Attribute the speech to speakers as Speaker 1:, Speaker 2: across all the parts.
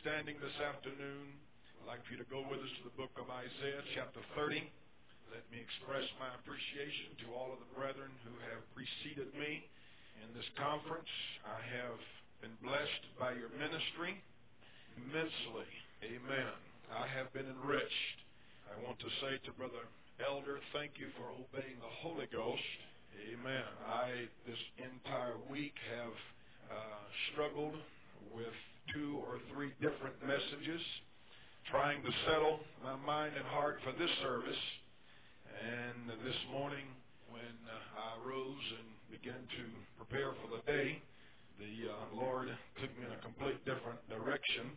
Speaker 1: standing this afternoon, I'd like for you to go with us to the book of Isaiah, chapter 30. Let me express my appreciation to all of the brethren who have preceded me in this conference. I have been blessed by your ministry immensely. Amen. I have been enriched. I want to say to Brother Elder, thank you for obeying the Holy Ghost. Amen. I, this entire week, have uh, struggled with two or three different messages, trying to settle my mind and heart for this service. And this morning, when uh, I rose and began to prepare for the day, the uh, Lord took me in a complete different direction.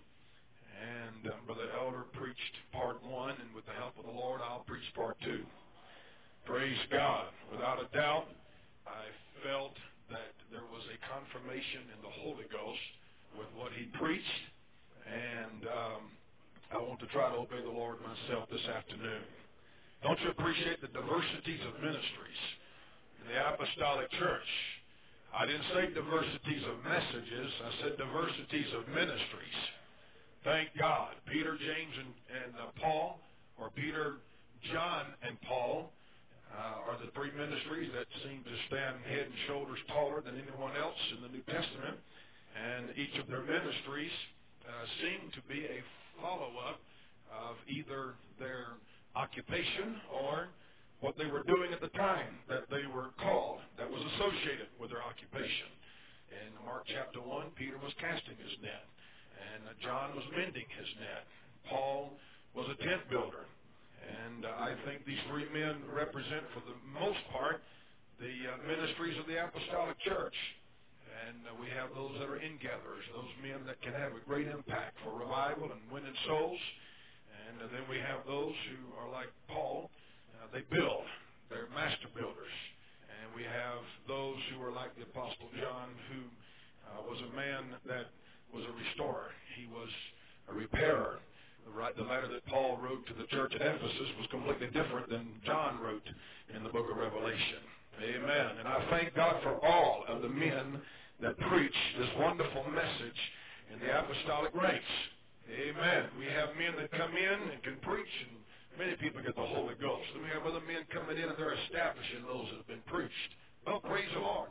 Speaker 1: And um, Brother Elder preached part one, and with the help of the Lord, I'll preach part two. Praise God. Without a doubt, I felt that there was a confirmation in the Holy Ghost with what he preached, and um, I want to try to obey the Lord myself this afternoon. Don't you appreciate the diversities of ministries in the apostolic church? I didn't say diversities of messages. I said diversities of ministries. Thank God. Peter, James, and, and uh, Paul, or Peter, John, and Paul, uh, are the three ministries that seem to stand head and shoulders taller than anyone else in the New Testament. And each of their ministries uh, seem to be a follow-up of either their occupation or what they were doing at the time that they were called, that was associated with their occupation. In Mark chapter 1, Peter was casting his net, and uh, John was mending his net. Paul was a tent builder, and uh, I think these three men represent, for the most part, the uh, ministries of the apostolic church. And uh, we have those that are in-gatherers, those men that can have a great impact for revival and winning souls. And uh, then we have those who are like Paul. Uh, they build. They're master builders. And we have those who are like the Apostle John, who uh, was a man that was a restorer. He was a repairer. Right, the letter that Paul wrote to the church at Ephesus was completely different than John wrote in the book of Revelation. Amen. And I thank God for all of the men that preach this wonderful message in the apostolic ranks. Amen. We have men that come in and can preach, and many people get the Holy Ghost. Then we have other men coming in and they're establishing those that have been preached. Well, praise the Lord.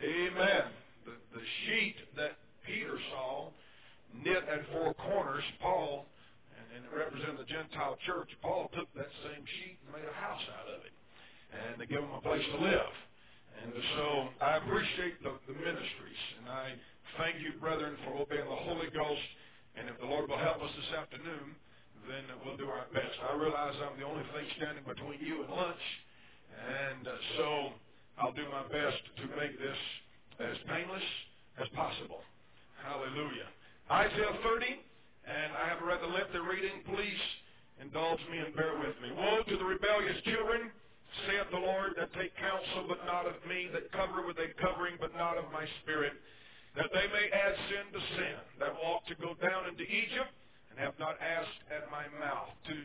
Speaker 1: Amen. The, the sheet that Peter saw knit at four corners, Paul, and, and it represented the Gentile church, Paul took that same sheet and made a house out of it. And to give them a place to live. And so I appreciate the, the ministries, and I thank you, brethren, for obeying the Holy Ghost. And if the Lord will help us this afternoon, then we'll do our best. I realize I'm the only thing standing between you and lunch, and uh, so I'll do my best to make this as painless as possible. Hallelujah. Isaiah 30, and I have a rather lengthy reading. Please indulge me and bear with me. Woe to the rebellious children saith the Lord, that take counsel, but not of me, that cover with a covering, but not of my spirit, that they may add sin to sin, that walk to go down into Egypt, and have not asked at my mouth, to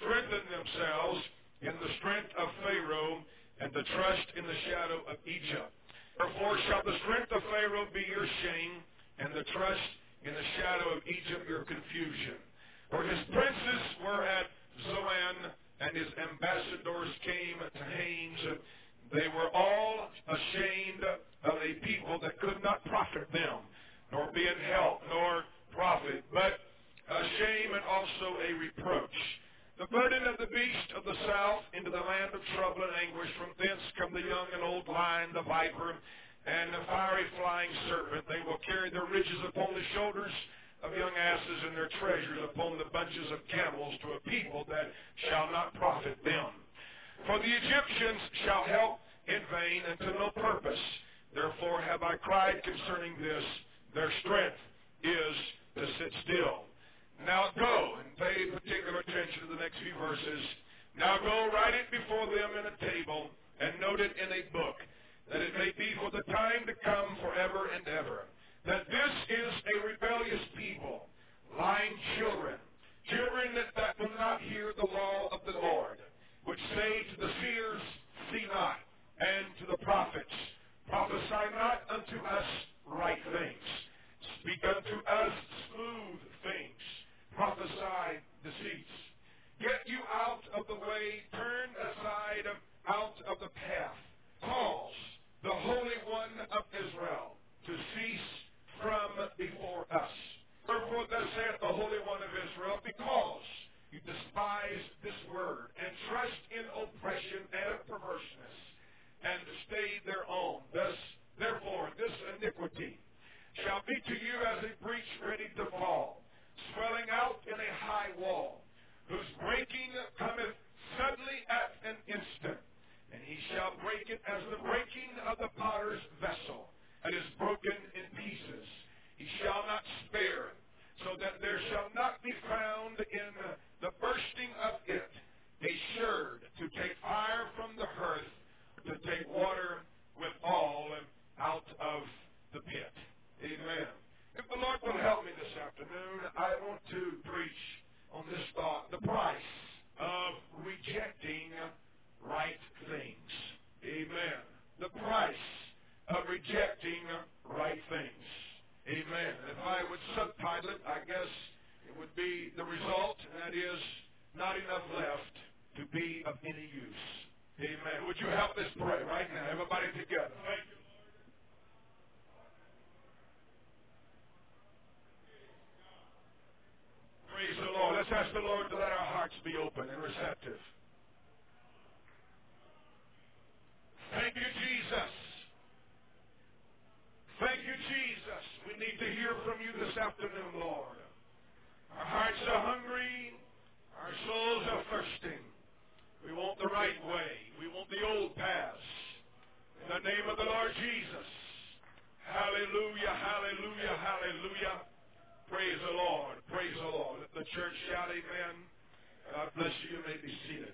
Speaker 1: strengthen themselves in the strength of Pharaoh, and to trust in the shadow of Egypt. Therefore shall the strength of Pharaoh be your shame, and the trust in the shadow of Egypt your confusion. For his princes were at Zoan, and his ambassadors came to Hanes. They were all ashamed of a people that could not profit them, nor be an help, nor profit, but a shame and also a reproach. The burden of the beast of the south into the land of trouble and anguish. From thence come the young and old lion, the viper, and the fiery flying serpent. They will carry their riches upon the shoulders of young asses and their treasures upon the bunches of camels to a people that shall not profit them. For the Egyptians shall help in vain and to no purpose. Therefore have I cried concerning this. Their strength is to sit still. Now go and pay particular attention to the next few verses. Now go write it before them in a table and note it in a book, that it may be for the time to come forever and ever that this is a rebellious people, lying children, children that, that will not hear the law of the Lord, which say to the seers, See not, and to the prophets, Prophesy not unto us right things. Speak unto us smooth things. Prophesy deceits. Get you out of the way. Turn aside out of the path. Calls the Holy One of Israel to cease from before us. Therefore, thus saith the Holy One of Israel, because you despise this word and trust in oppression and perverseness, and stay their own. Thus, therefore, this iniquity shall be to you as a breach ready to fall, swelling out in a high wall, whose breaking cometh suddenly at an instant. And he shall break it as the breaking of the potter's vessel, and is broken in pieces. He shall not spare, so that there shall not be found in the bursting of it a sherd to take fire from the hearth, to take water with all out of the pit. Amen. If the Lord will help me this afternoon, I want to preach on this thought, the price of rejecting right things. Amen. The price of rejecting right things. Amen. If I would subtitle it, I guess it would be the result, and that is not enough left to be of any use. Amen. Would you help us pray right now? Everybody together. Thank you. Praise the Lord. Let's ask the Lord to let our hearts be open and receptive. Thank you, Jesus. Thank you, Jesus. We need to hear from you this afternoon, Lord. Our hearts are hungry. Our souls are thirsting. We want the right way. We want the old paths. In the name of the Lord Jesus. Hallelujah, hallelujah, hallelujah. Praise the Lord. Praise the Lord. Let the church shout amen. God bless you. You may be seated.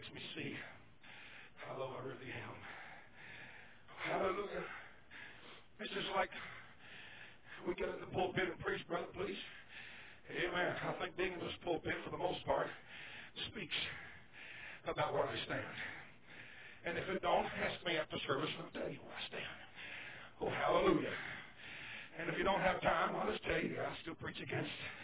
Speaker 1: makes me see how low I really am. Hallelujah. It's just like we get in the pulpit and preach, brother, please. Amen. I think being in this pulpit, for the most part, speaks about where I stand. And if it don't, ask me after service and I'll tell you where I stand. Oh, hallelujah. And if you don't have time, I'll just tell you, I still preach against it.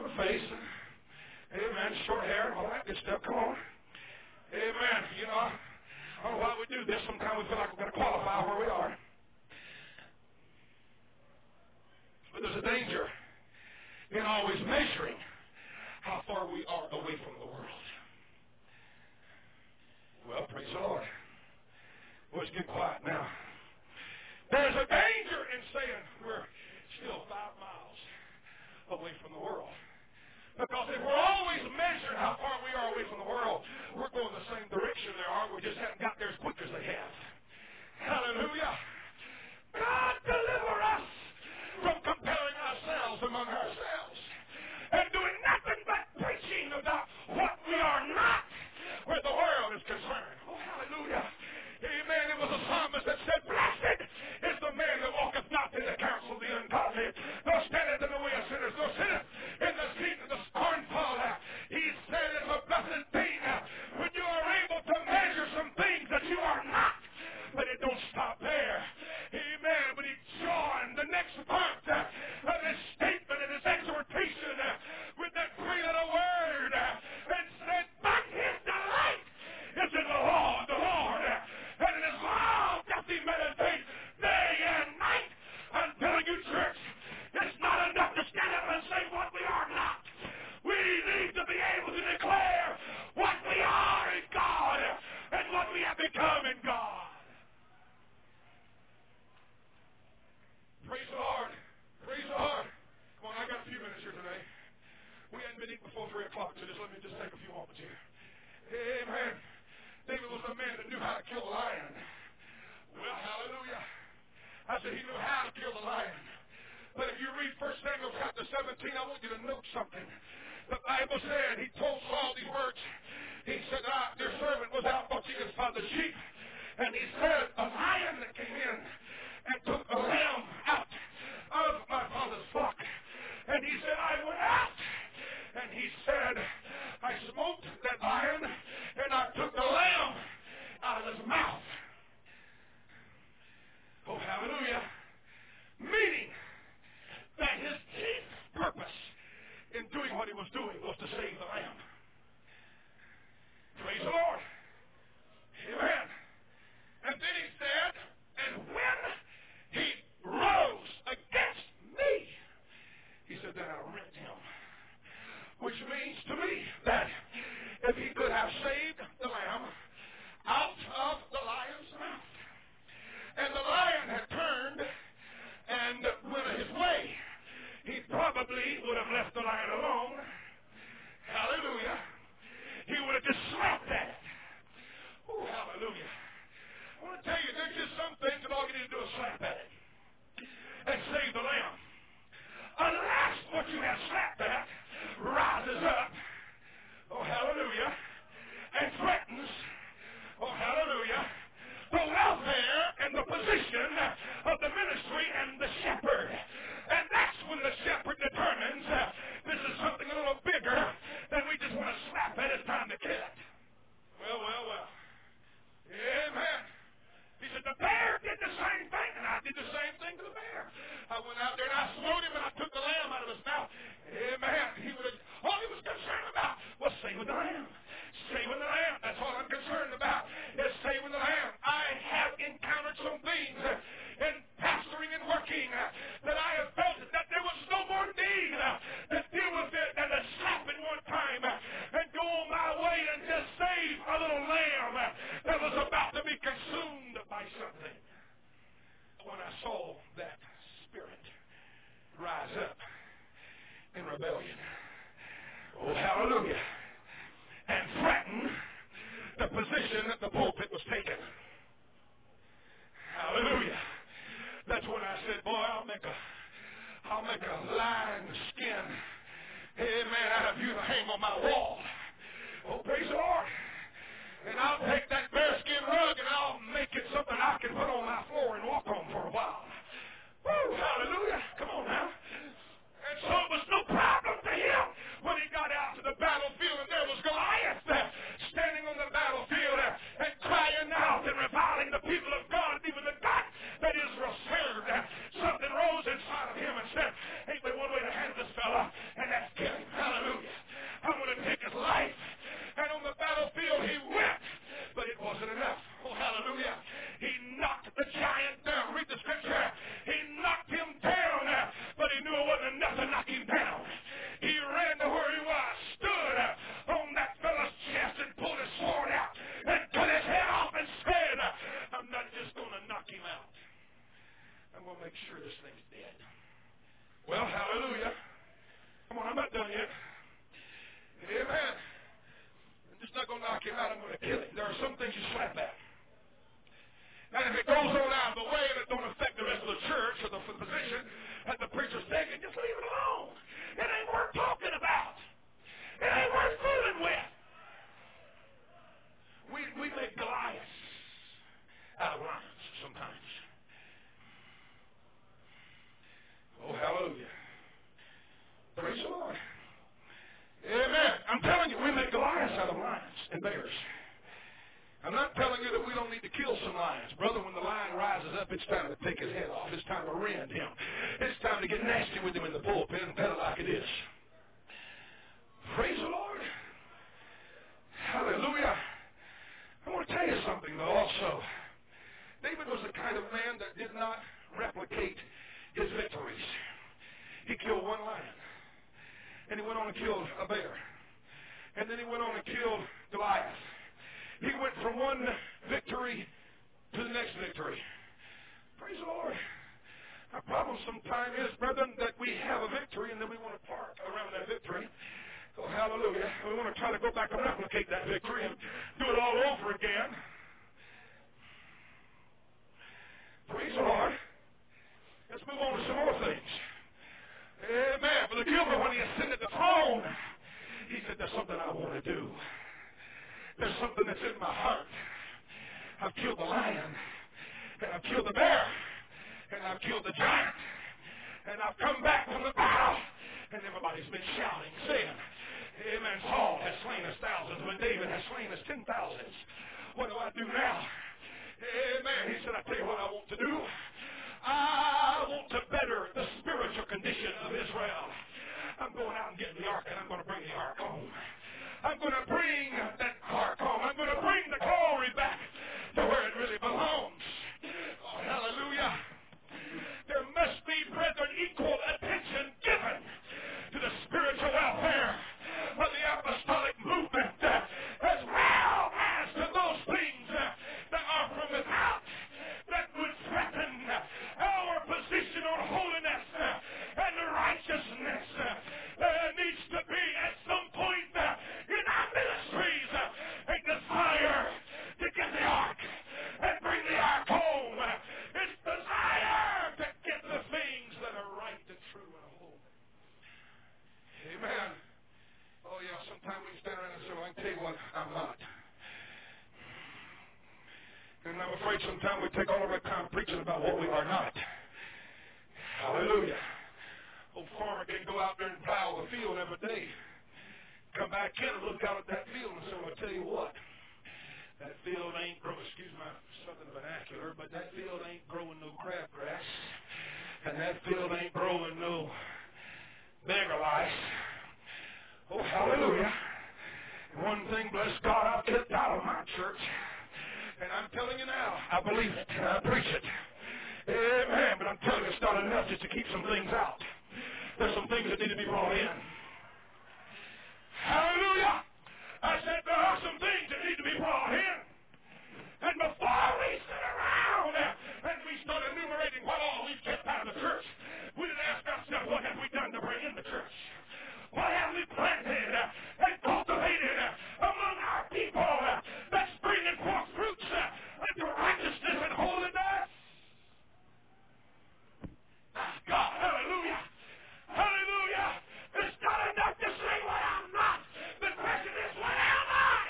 Speaker 1: on the face. Amen. Short hair, all that good stuff. Come on. Amen. You know, I don't know why we do this. Sometimes we feel like we're going to qualify where we are. But there's a danger in always measuring how far we are away from the world. Well, praise the Lord. Let's get quiet now. There's a danger in saying we're still five miles away from the world. Because if we're always measuring how far we are away from the world, we're going the same direction they are. We just haven't got there as quick as they have. Hallelujah. God deliver us from comparing ourselves among ourselves and doing nothing but preaching about what we are not where the world is concerned. Oh, hallelujah. Amen. It was a psalmist that said, Blessed is the man that walketh not in the counsel of the ungodly, nor standeth in the way of sinners, nor sinneth Hot Amen. David was a man that knew how to kill a lion. Well, hallelujah. I said he knew how to kill a lion. But if you read 1 Samuel chapter 17, I want you to note something. The Bible said, he told Saul these words. He said, ah, your servant was out watching his father's sheep. And he said, a lion that came in and took a lamb I'll make a lion skin, amen, out of you to hang on my wall. Oh, praise the Lord. And I'll take that bearskin rug and I'll make it something I can put on my floor and walk on. back. I'm not One thing, bless God, I've kept out of my church. And I'm telling you now, I believe it. I preach it. Amen. But I'm telling you, it's not enough just to keep some things out. There's some things that need to be brought in. Hallelujah. I said there are some things that need to be brought in. And before we sit around and we start enumerating what all we've kept out of the church, we didn't ask ourselves, what have we done to bring in the church? What have we planted and cultivated among our people that's bringing forth fruits unto righteousness and holiness? God, hallelujah. Hallelujah. It's not enough to say what I'm not. The question is, what am I?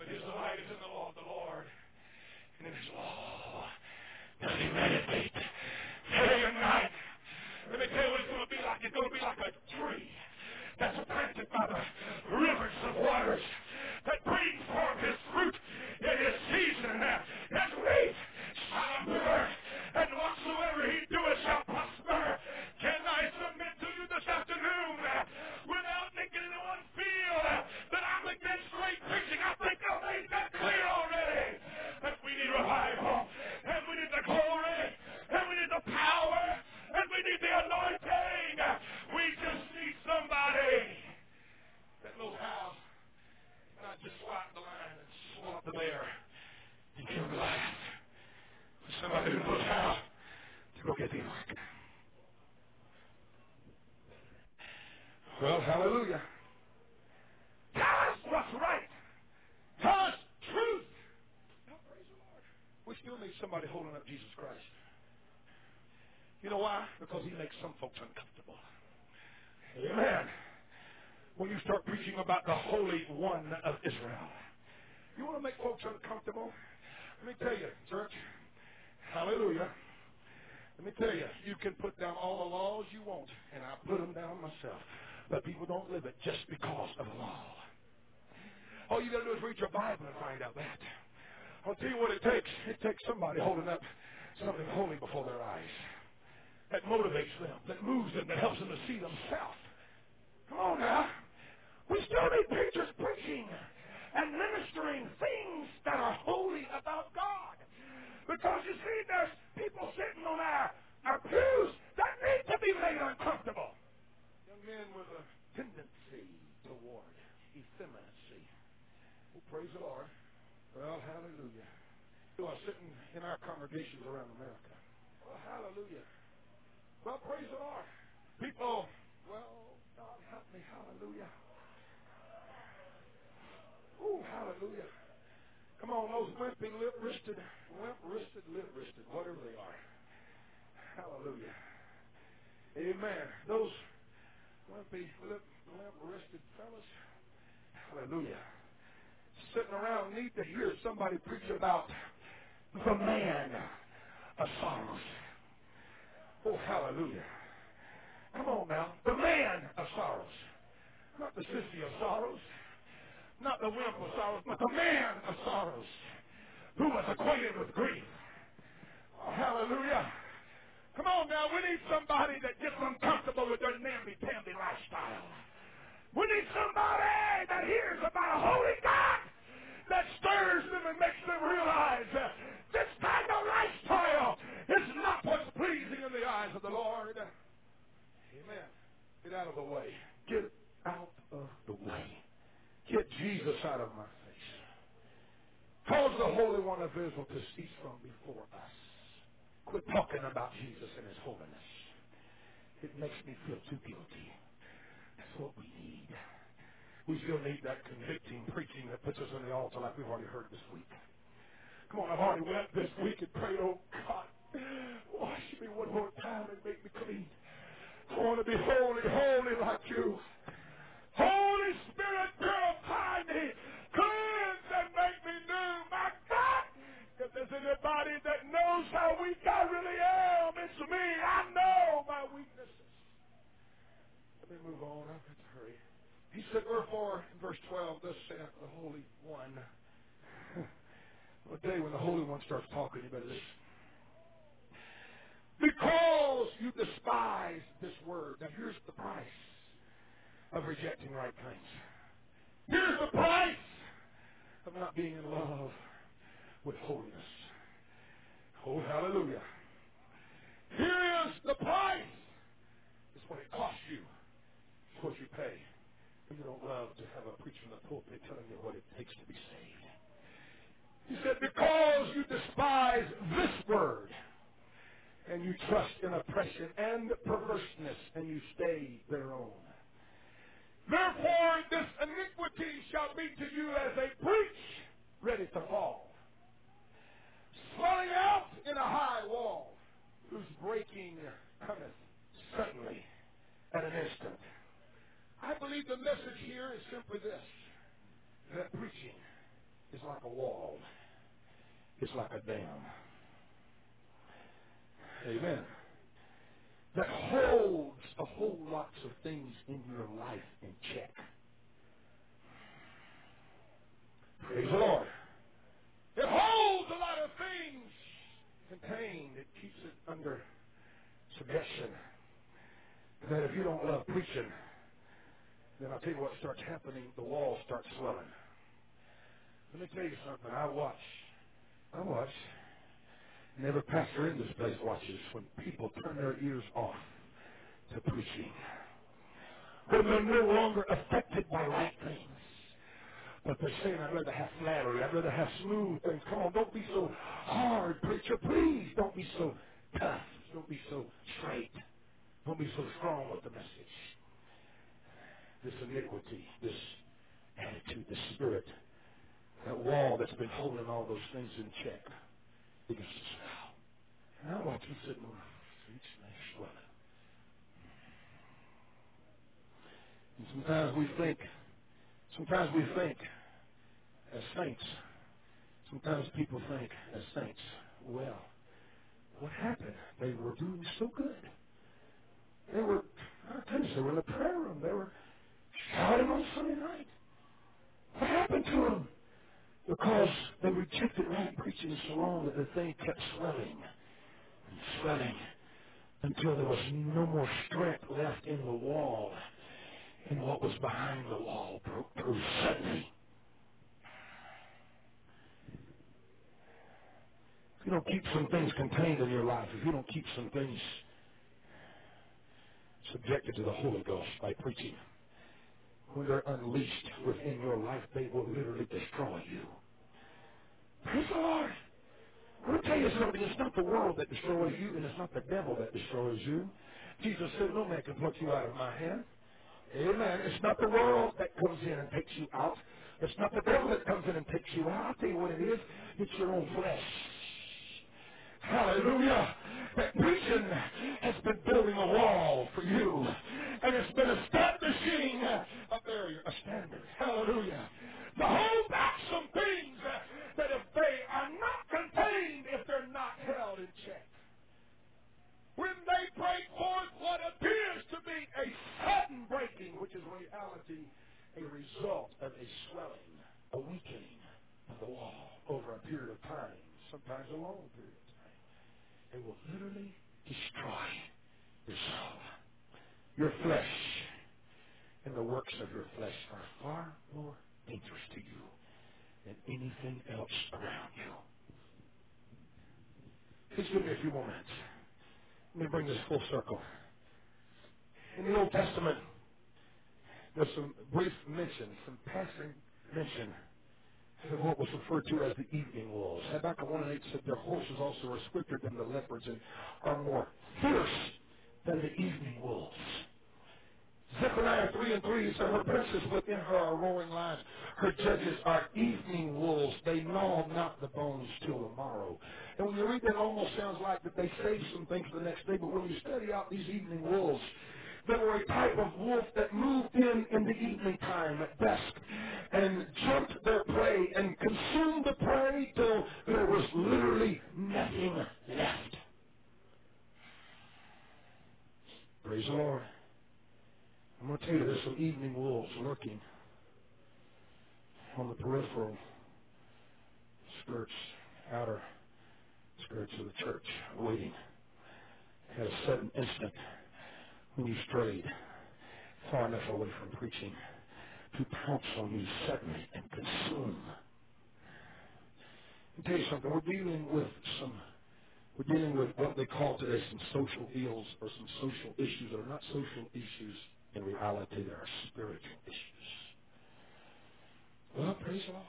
Speaker 1: But his delight is in the law of the Lord. And in his law does he meditate day and night. Let me tell you what it's going to be like. It's going to be like a tree that's planted by the rivers of waters Well, hallelujah. Us what's right. Us truth. Now, praise the Lord. We still need somebody holding up Jesus Christ. You know why? Because he makes some folks uncomfortable. Amen. When you start preaching about the Holy One of Israel, you want to make folks uncomfortable? Let me tell you, church, hallelujah. Let me tell you, you can put down all the laws you want, and I put them down myself. But people don't live it just because of the law. All you got to do is read your Bible and find out that. I'll tell you what it takes. It takes somebody holding up something holy before their eyes that motivates them, that moves them, that helps them to see themselves. Come on now. We still need preachers preaching and ministering things that are holy about God. Because you see, there's people sitting on our, our pews that need to be made uncomfortable. Young men with a tendency toward effeminacy. Well, praise the Lord. Well, hallelujah. Who are sitting in our congregations around America. Well, hallelujah. Well, praise the Lord. People, well, God help me, hallelujah. Oh, hallelujah. Come on, those wimpy, lip-wristed, wimp-wristed, lip-wristed, whatever they are. Hallelujah. Amen. Those wimpy, lip, lamp-wristed fellas, hallelujah, sitting around need to hear somebody preach about the man of sorrows. Oh, hallelujah. Come on now. The man of sorrows. Not the sissy of sorrows. Not the wimp of sorrows, but the man of sorrows who was acquainted with grief. Oh, hallelujah. Come on now. We need somebody that gets uncomfortable with their namby-pamby lifestyle. We need somebody that hears about a holy God that stirs them and makes them realize that this kind of lifestyle is not what's pleasing in the eyes of the Lord. Amen. Get out of the way. Get out of the way. Get Jesus out of my face. Cause the Holy One of Israel to cease from before us. Quit talking about Jesus and His holiness. It makes me feel too guilty. That's what we need. We still need that convicting preaching that puts us on the altar like we've already heard this week. Come on, I've already wept this week and prayed, oh God, wash me one more I'll tell you what starts happening. The walls start swelling. Let me tell you something. I watch. I watch. And every pastor in this place watches when people turn their ears off to preaching. When they're no longer affected by right things. But they're saying, I'd rather have flattery. I'd rather have smooth things. Come on, don't be so hard, preacher. Please don't be so tough. Don't be so straight. Don't be so strong with the message. This iniquity, this attitude, this spirit, that wall that's been holding all those things in check. And I watch him sitting on swelling. And sometimes we think, sometimes we think as saints, sometimes people think as saints, well, what happened? They were doing so good. They were, I tell you, they were in the prayer room. They were shouting on Sunday night. What happened to them? Because they rejected right preaching so long that the thing kept swelling and swelling until there was no more strength left in the wall. And what was behind the wall broke through suddenly. If you don't keep some things contained in your life, if you don't keep some things subjected to the Holy Ghost by preaching, when they're unleashed within your life, they will literally destroy you. Praise the Lord. Want to tell you something. It's not the world that destroys you, and it's not the devil that destroys you. Jesus said, no man can pluck you out of my hand. Amen. It's not the world that comes in and takes you out. It's not the devil that comes in and takes you out. I'll tell you what it is. It's your own flesh. Hallelujah. That preaching has been building a wall for you. And it's been establishing a barrier, a standard. Hallelujah. To hold back some things that if they are not contained, if they're not held in check. When they break forth what appears to be a sudden breaking, which is reality, a result of a swelling, a weakening of the wall over a period of time, sometimes a long period. It will literally destroy your soul. Your flesh and the works of your flesh are far more dangerous to you than anything else around you. Please give me a few more minutes. Let me bring this full circle. In the Old Testament, there's some brief mention, some passing mention of what was referred to as the evening wolves. Habakkuk 1 and 8 said, Their horses also are swifter than the leopards and are more fierce than the evening wolves. Zechariah 3 and 3 said, Her princes within her are roaring lions. Her judges are evening wolves. They gnaw not the bones till the morrow. And when you read that, it almost sounds like that they saved some things the next day. But when you study out these evening wolves, they were a type of wolf that moved in in the evening time at dusk and jumped their prey and consumed the prey till there was literally nothing left. Praise the Lord. I'm going to tell you there's some evening wolves lurking on the peripheral skirts, outer skirts of the church, waiting at a sudden instant when you strayed far enough away from preaching to pounce on you suddenly and consume. Me tell you something. We're dealing with some, we're dealing with what they call today some social ills or some social issues that are not social issues in reality. They are spiritual issues. Well, praise the Lord.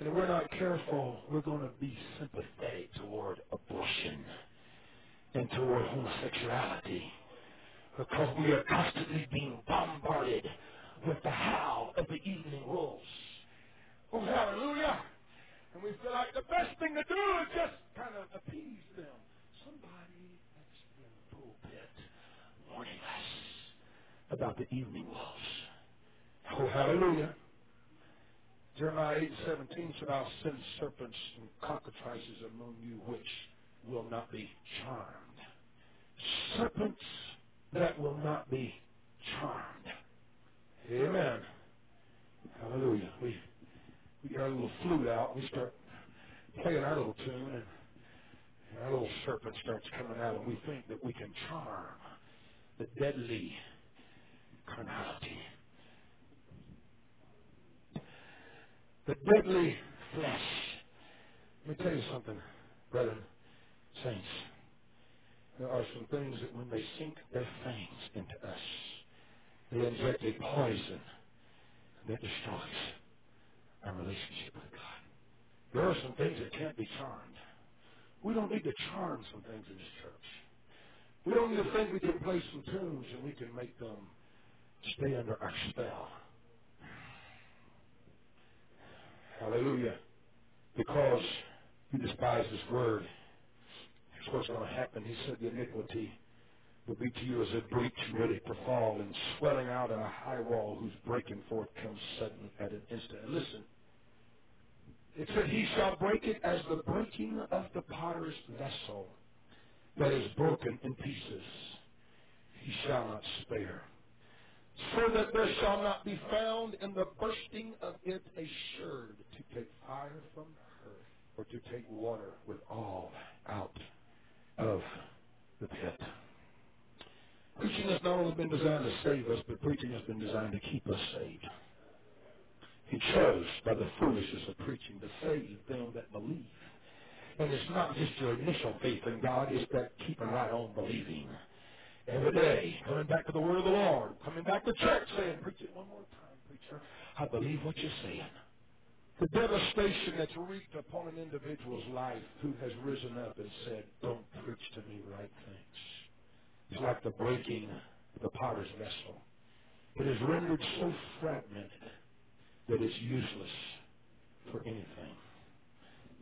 Speaker 1: And if we're not careful, we're going to be sympathetic toward abortion and toward homosexuality because we are constantly being bombarded with the howl of the evening wolves. Oh, hallelujah. And we feel like the best thing to do is just kind of appease them. Somebody that's in the pulpit warning us about the evening wolves. Oh, hallelujah. Jeremiah 8 17 said, I'll send serpents and cockatrices among you which will not be charmed. Serpents that will not be charmed. Amen. Hallelujah. We we get our little flute out and we start playing our little tune and our little serpent starts coming out and we think that we can charm the deadly carnality. The deadly flesh. Let me tell you something, brethren, saints. There are some things that when they sink their fangs into us, they inject a poison that destroys our relationship with God. There are some things that can't be charmed. We don't need to charm some things in this church. We don't need to think we can play some tunes and we can make them stay under our spell. Hallelujah. Because you despise His word. Here's what's going to happen. He said the iniquity will be to you as a breach ready to fall and swelling out in a high wall whose breaking forth comes suddenly at an instant. And listen, it said, He shall break it as the breaking of the potter's vessel that is broken in pieces. He shall not spare. So that there shall not be found in the bursting of it a sherd to take fire from her or to take water with all out of the pit. Preaching has not only been designed to save us, but preaching has been designed to keep us saved. He chose by the foolishness of preaching to save them that believe. And it's not just your initial faith in God, it's that keeping right on believing. Every day, coming back to the word of the Lord, coming back to church saying, preach it one more time, preacher. I believe what you're saying. The devastation that's wreaked upon an individual's life who has risen up and said, don't preach to me right things. It's like the breaking of the potter's vessel. It is rendered so fragmented that it's useless for anything.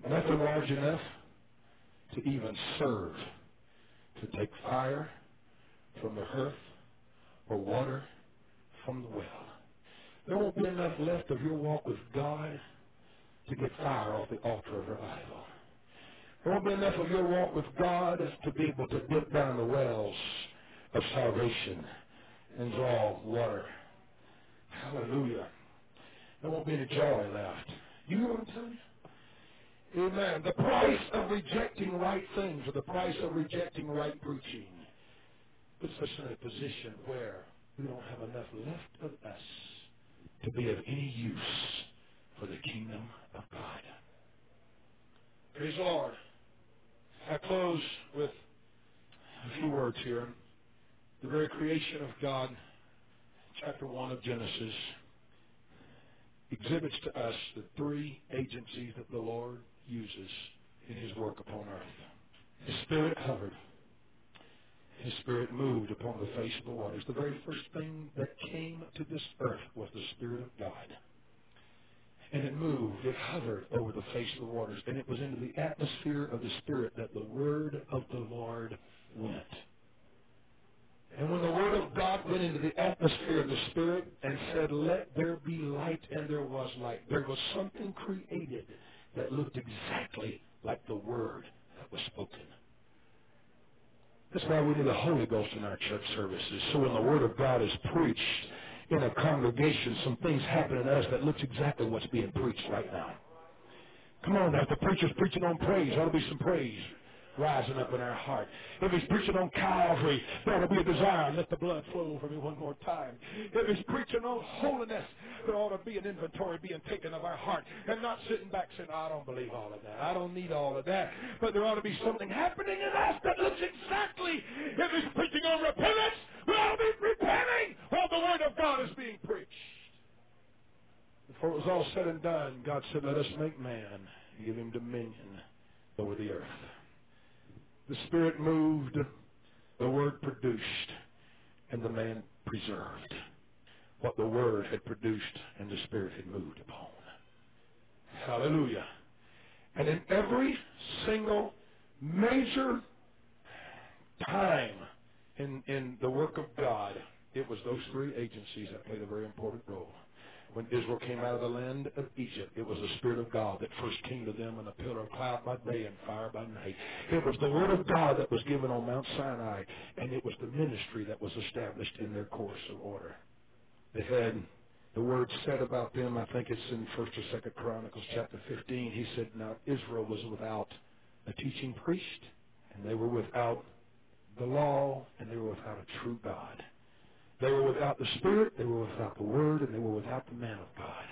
Speaker 1: Nothing large enough to even serve, to take fire from the hearth or water from the well. There won't be enough left of your walk with God to get fire off the altar of revival. There won't be enough of your walk with God to be able to dip down the wells of salvation and draw water. Hallelujah. There won't be any joy left. You know what I'm you? Amen. The price of rejecting right things or the price of rejecting right preaching puts us in a position where we don't have enough left of us to be of any use for the kingdom of God. Praise the Lord. I close with a few words here. The very creation of God, chapter 1 of Genesis, exhibits to us the three agencies that the Lord uses in his work upon earth. His Spirit hovered. His Spirit moved upon the face of the waters. The very first thing that came to this earth was the Spirit of God. And it moved, it hovered over the face of the waters, and it was into the atmosphere of the Spirit that the Word of the Lord went. And when the Word of God went into the atmosphere of the Spirit and said, Let there be light, and there was light, there was something created that looked exactly like the Word that was spoken. That's why we need the Holy Ghost in our church services. So when the Word of God is preached in a congregation, some things happen in us that looks exactly what's being preached right now. Come on now, if the preacher's preaching on praise, ought to be some praise rising up in our heart. If he's preaching on Calvary, there ought to be a desire. Let the blood flow over me one more time. If he's preaching on holiness, there ought to be an inventory being taken of our heart and not sitting back saying, I don't believe all of that. I don't need all of that. But there ought to be something happening in us that looks exactly. If he's preaching on repentance, we ought to be repenting while the word of God is being preached. Before it was all said and done, God said, Let us make man give him dominion over the earth. The Spirit moved, the Word produced, and the man preserved what the Word had produced and the Spirit had moved upon. Hallelujah. And in every single major time in, in the work of God, it was those three agencies that played a very important role when Israel came out of the land of Egypt, it was the Spirit of God that first came to them in a pillar of cloud by day and fire by night. It was the Word of God that was given on Mount Sinai, and it was the ministry that was established in their course of order. They had the word said about them, I think it's in First or Second Chronicles chapter 15. He said, Now Israel was without a teaching priest, and they were without the law, and they were without a true God. They were without the Spirit, they were without the Word, and they were without the man of God.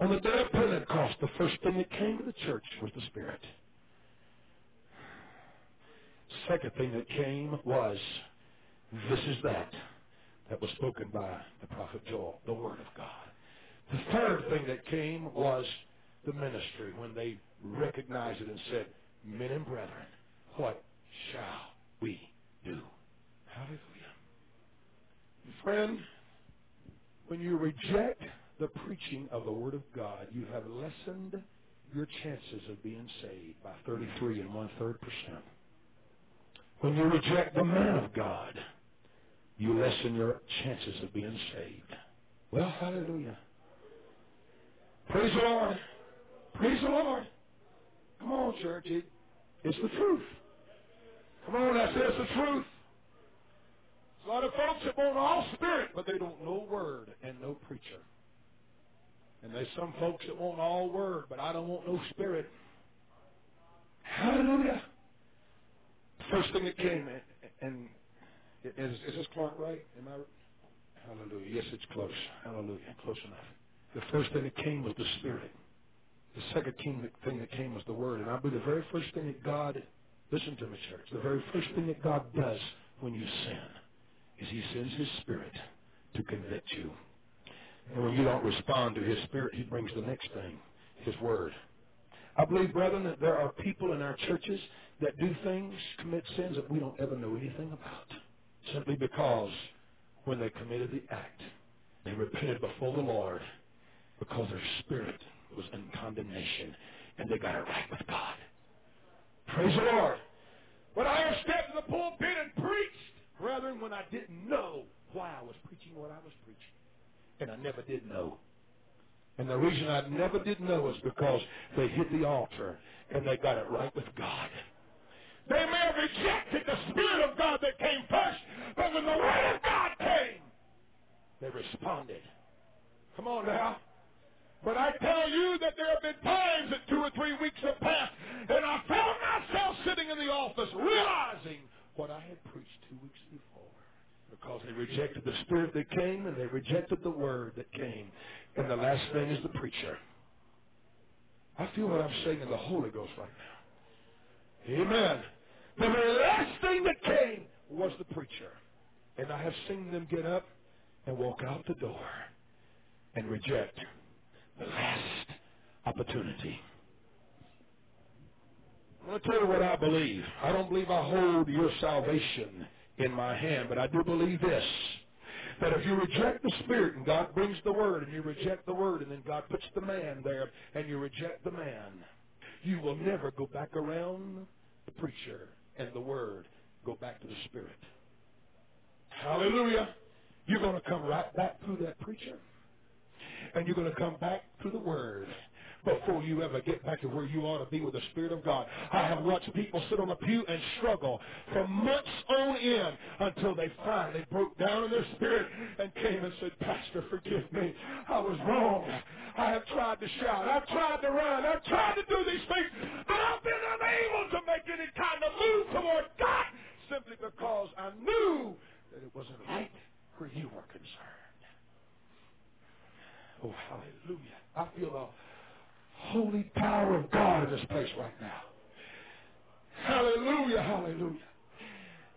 Speaker 1: On the day of Pentecost, the first thing that came to the church was the Spirit. Second thing that came was, this is that that was spoken by the prophet Joel, the Word of God. The third thing that came was the ministry when they recognized it and said, Men and brethren, what shall we do? Hallelujah. Friend, when you reject the preaching of the Word of God, you have lessened your chances of being saved by 33 and one third percent. When you reject the man of God, you lessen your chances of being saved. Well, hallelujah. Praise the Lord. Praise the Lord. Come on, church. It, it's the truth. Come on, say it's the truth. A lot of folks that want all spirit, but they don't know word and no preacher. And there's some folks that want all word, but I don't want no spirit. Hallelujah. First thing that came, and is, is this clock right? Am I? Hallelujah. Yes, it's close. Hallelujah. Close enough. The first thing that came was the Spirit. The second thing that came was the Word. And I believe the very first thing that God, listen to me, church, the very first thing that God does when you sin is he sends his spirit to convict you. And when you don't respond to his spirit, he brings the next thing, his word. I believe, brethren, that there are people in our churches that do things, commit sins that we don't ever know anything about. Simply because when they committed the act, they repented before the Lord because their spirit was in condemnation and they got it right with God. Praise the Lord. But I have stepped to the pulpit and preached, brethren, when I didn't know why I was preaching what I was preaching. And I never did know. And the reason I never did know is because they hit the altar and they got it right with God. They may have rejected the Spirit of God that came first, but when the Word of God came, they responded. Come on now. But I tell you that there have been times that two or three weeks have passed, and I found myself sitting in the office realizing what I had preached two weeks before. Because they rejected the Spirit that came, and they rejected the Word that came. And the last thing is the preacher. I feel what I'm saying in the Holy Ghost right now. Amen. The very last thing that came was the preacher. And I have seen them get up and walk out the door and reject last opportunity. I'm going to tell you what I believe. I don't believe I hold your salvation in my hand, but I do believe this. That if you reject the Spirit and God brings the Word and you reject the Word and then God puts the man there and you reject the man, you will never go back around the preacher and the Word. Go back to the Spirit. Hallelujah. You're going to come right back through that preacher and you're going to come back to the Word before you ever get back to where you ought to be with the Spirit of God. I have watched people sit on a pew and struggle for months on end until they finally broke down in their spirit and came and said, Pastor, forgive me. I was wrong. I have tried to shout. I've tried to run. I've tried to do these things, but I've been unable to make any kind of move toward God simply because I knew that it wasn't right where you were concerned. Oh, hallelujah. I feel the holy power of God in this place right now. Hallelujah, hallelujah.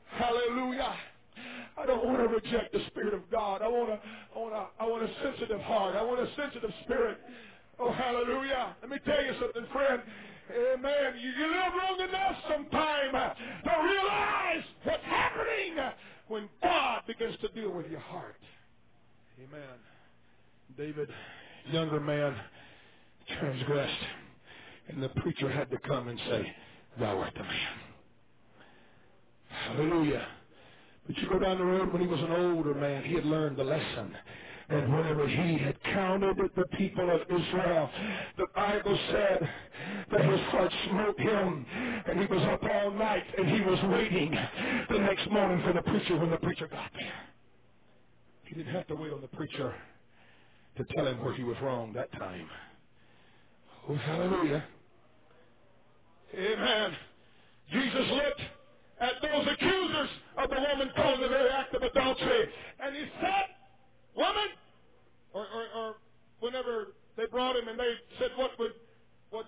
Speaker 1: Hallelujah. I don't want to reject the Spirit of God. I want a, I want a, I want a sensitive heart. I want a sensitive spirit. Oh, hallelujah. Let me tell you something, friend. Amen. You, you live long enough sometime uh, to realize what's happening when God begins to deal with your heart. Amen. David, younger man, transgressed. And the preacher had to come and say, Thou art the man. Hallelujah. But you go down the road when he was an older man, he had learned the lesson. And whenever he had counted the people of Israel, the Bible said that his heart smote him, and he was up all night, and he was waiting the next morning for the preacher when the preacher got there. He didn't have to wait on the preacher to tell him where he was wrong that time. Oh, hallelujah. Amen. Jesus looked at those accusers of the woman caught in the very act of adultery, and he said, Woman, or, or, or whenever they brought him and they said, What would what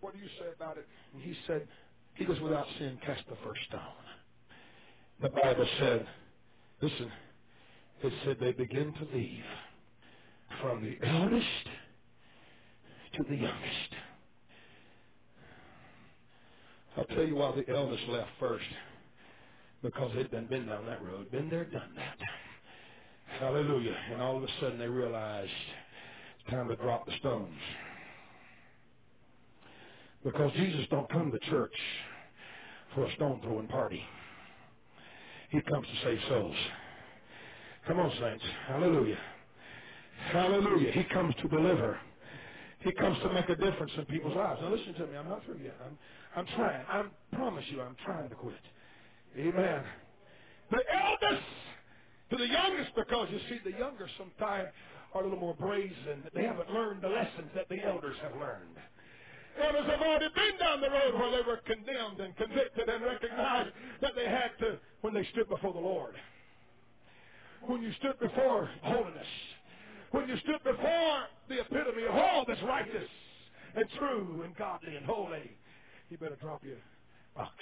Speaker 1: what do you say about it? And he said, He was without sin, cast the first stone. The Bible said, listen, it said they begin to leave from the eldest to the youngest. I'll tell you why the eldest left first. Because they'd done been down that road, been there, done that. Hallelujah. And all of a sudden they realized it's time to drop the stones. Because Jesus don't come to church for a stone throwing party. He comes to save souls. Come on, saints. Hallelujah. Hallelujah. He comes to deliver. He comes to make a difference in people's lives. Now listen to me. I'm not through yet. I'm, I'm trying. I promise you, I'm trying to quit. Amen. The eldest to the youngest, because you see, the younger sometimes are a little more brazen. They haven't learned the lessons that the elders have learned. Elders have already been down the road where they were condemned and convicted and recognized that they had to when they stood before the Lord. When you stood before holiness, when you stood before the epitome of all that's righteous and true and godly and holy, you better drop your box.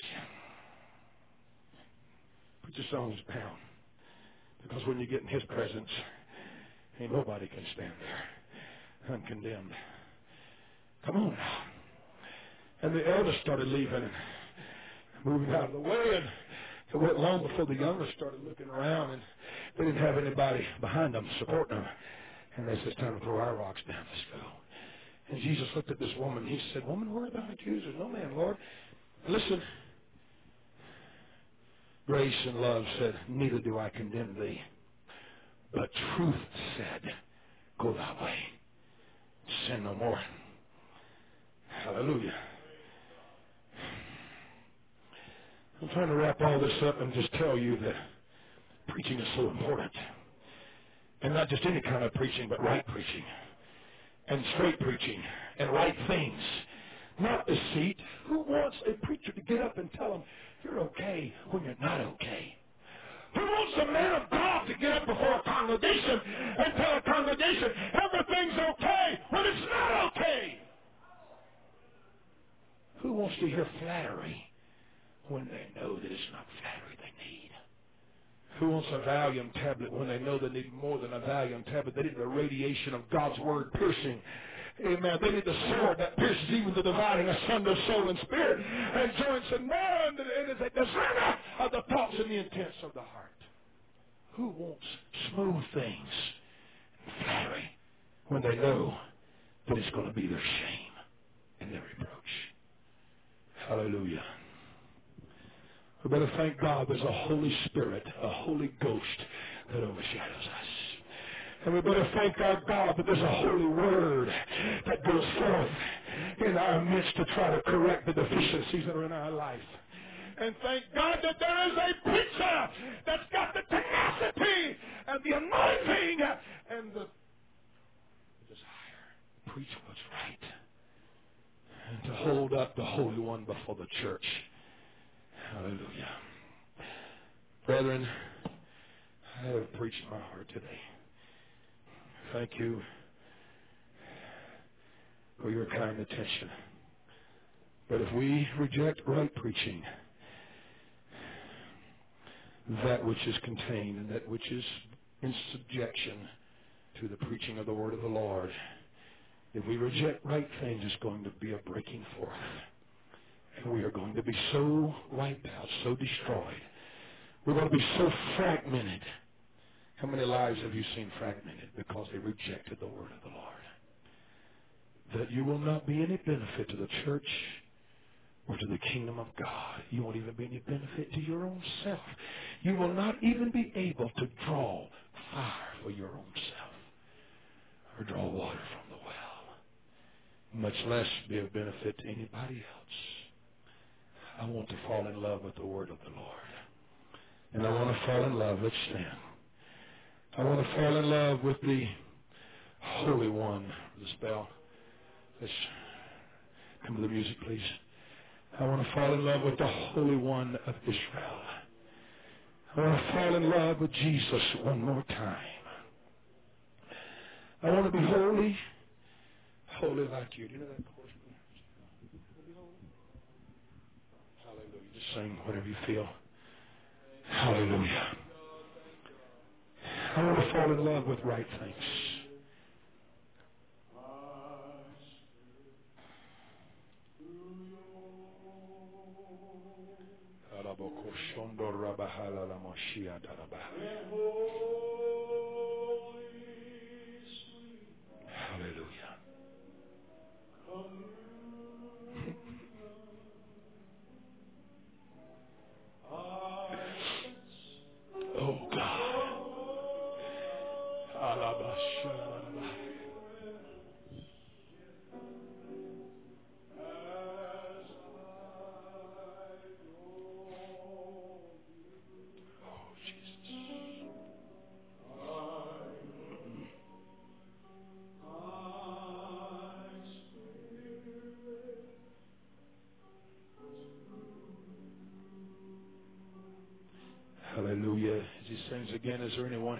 Speaker 1: Put your songs down. Because when you get in his presence, ain't nobody can stand there uncondemned. Come on now. And the elders started leaving and moving out of the way and it went long before the younger started looking around and they didn't have anybody behind them supporting them. And they said, it's time to throw our rocks down. Let's go. And Jesus looked at this woman. He said, Woman, where are thy accusers? No man, Lord. Listen. Grace and love said, Neither do I condemn thee. But truth said, Go thy way. Sin no more. Hallelujah. I'm trying to wrap all this up and just tell you that preaching is so important. And not just any kind of preaching, but right preaching. And straight preaching. And right things. Not deceit. Who wants a preacher to get up and tell them, you're okay when you're not okay? Who wants a man of God to get up before a congregation and tell a congregation everything's okay when it's not okay? Who wants to hear flattery when they know that it's not flattery they need? Who wants a Valium tablet when they know they need more than a Valium tablet? They need the radiation of God's word piercing. Amen. They need the sword that pierces even the dividing asunder soul and spirit and joints and mind and is a discerner of the thoughts and the intents of the heart. Who wants smooth things and flattery when they know that it's going to be their shame and their reproach? Hallelujah. We better thank God there's a Holy Spirit, a Holy Ghost that overshadows us. And we better thank our God that there's a holy word that goes forth in our midst to try to correct the deficiencies that are in our life. And thank God that there is a preacher that's got the tenacity and the anointing and the desire to preach what's right and to hold up the Holy One before the church. Hallelujah. Brethren, I have preached my heart today. Thank you for your kind attention. But if we reject right preaching, that which is contained and that which is in subjection to the preaching of the word of the Lord, if we reject right things, it's going to be a breaking forth. And we are going to be so wiped out, so destroyed. We're going to be so fragmented. How many lives have you seen fragmented because they rejected the word of the Lord? That you will not be any benefit to the church or to the kingdom of God. You won't even be any benefit to your own self. You will not even be able to draw fire for your own self or draw water from the well, much less be of benefit to anybody else. I want to fall in love with the word of the Lord. And I want to fall in love. Let's stand. I want to fall in love with the Holy One. The spell. Let's come to the music, please. I want to fall in love with the Holy One of Israel. I want to fall in love with Jesus one more time. I want to be holy, holy like you. Do you know that chorus? Hallelujah. Just sing whatever you feel. Hallelujah. I want to fall in love with right things. Hallelujah.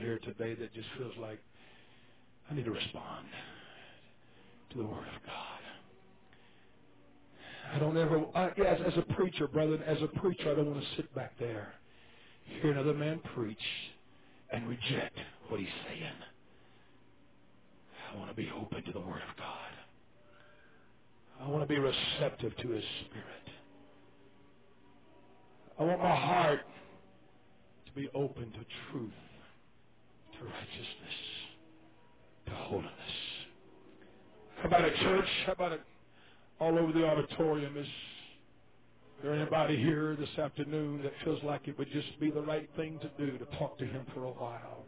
Speaker 1: Here today that just feels like I need to respond to the Word of God? I don't ever, I, as, as a preacher, brother, as a preacher, I don't want to sit back there, hear another man preach, and reject what he's saying. I want to be open to the Word of God. I want to be receptive to His Spirit. I want my heart to be open to truth, to righteousness, to holiness. How about it, church? How about it all over the auditorium? Is Is there anybody here this afternoon that feels like it would just be the right thing to do to talk to him for a while?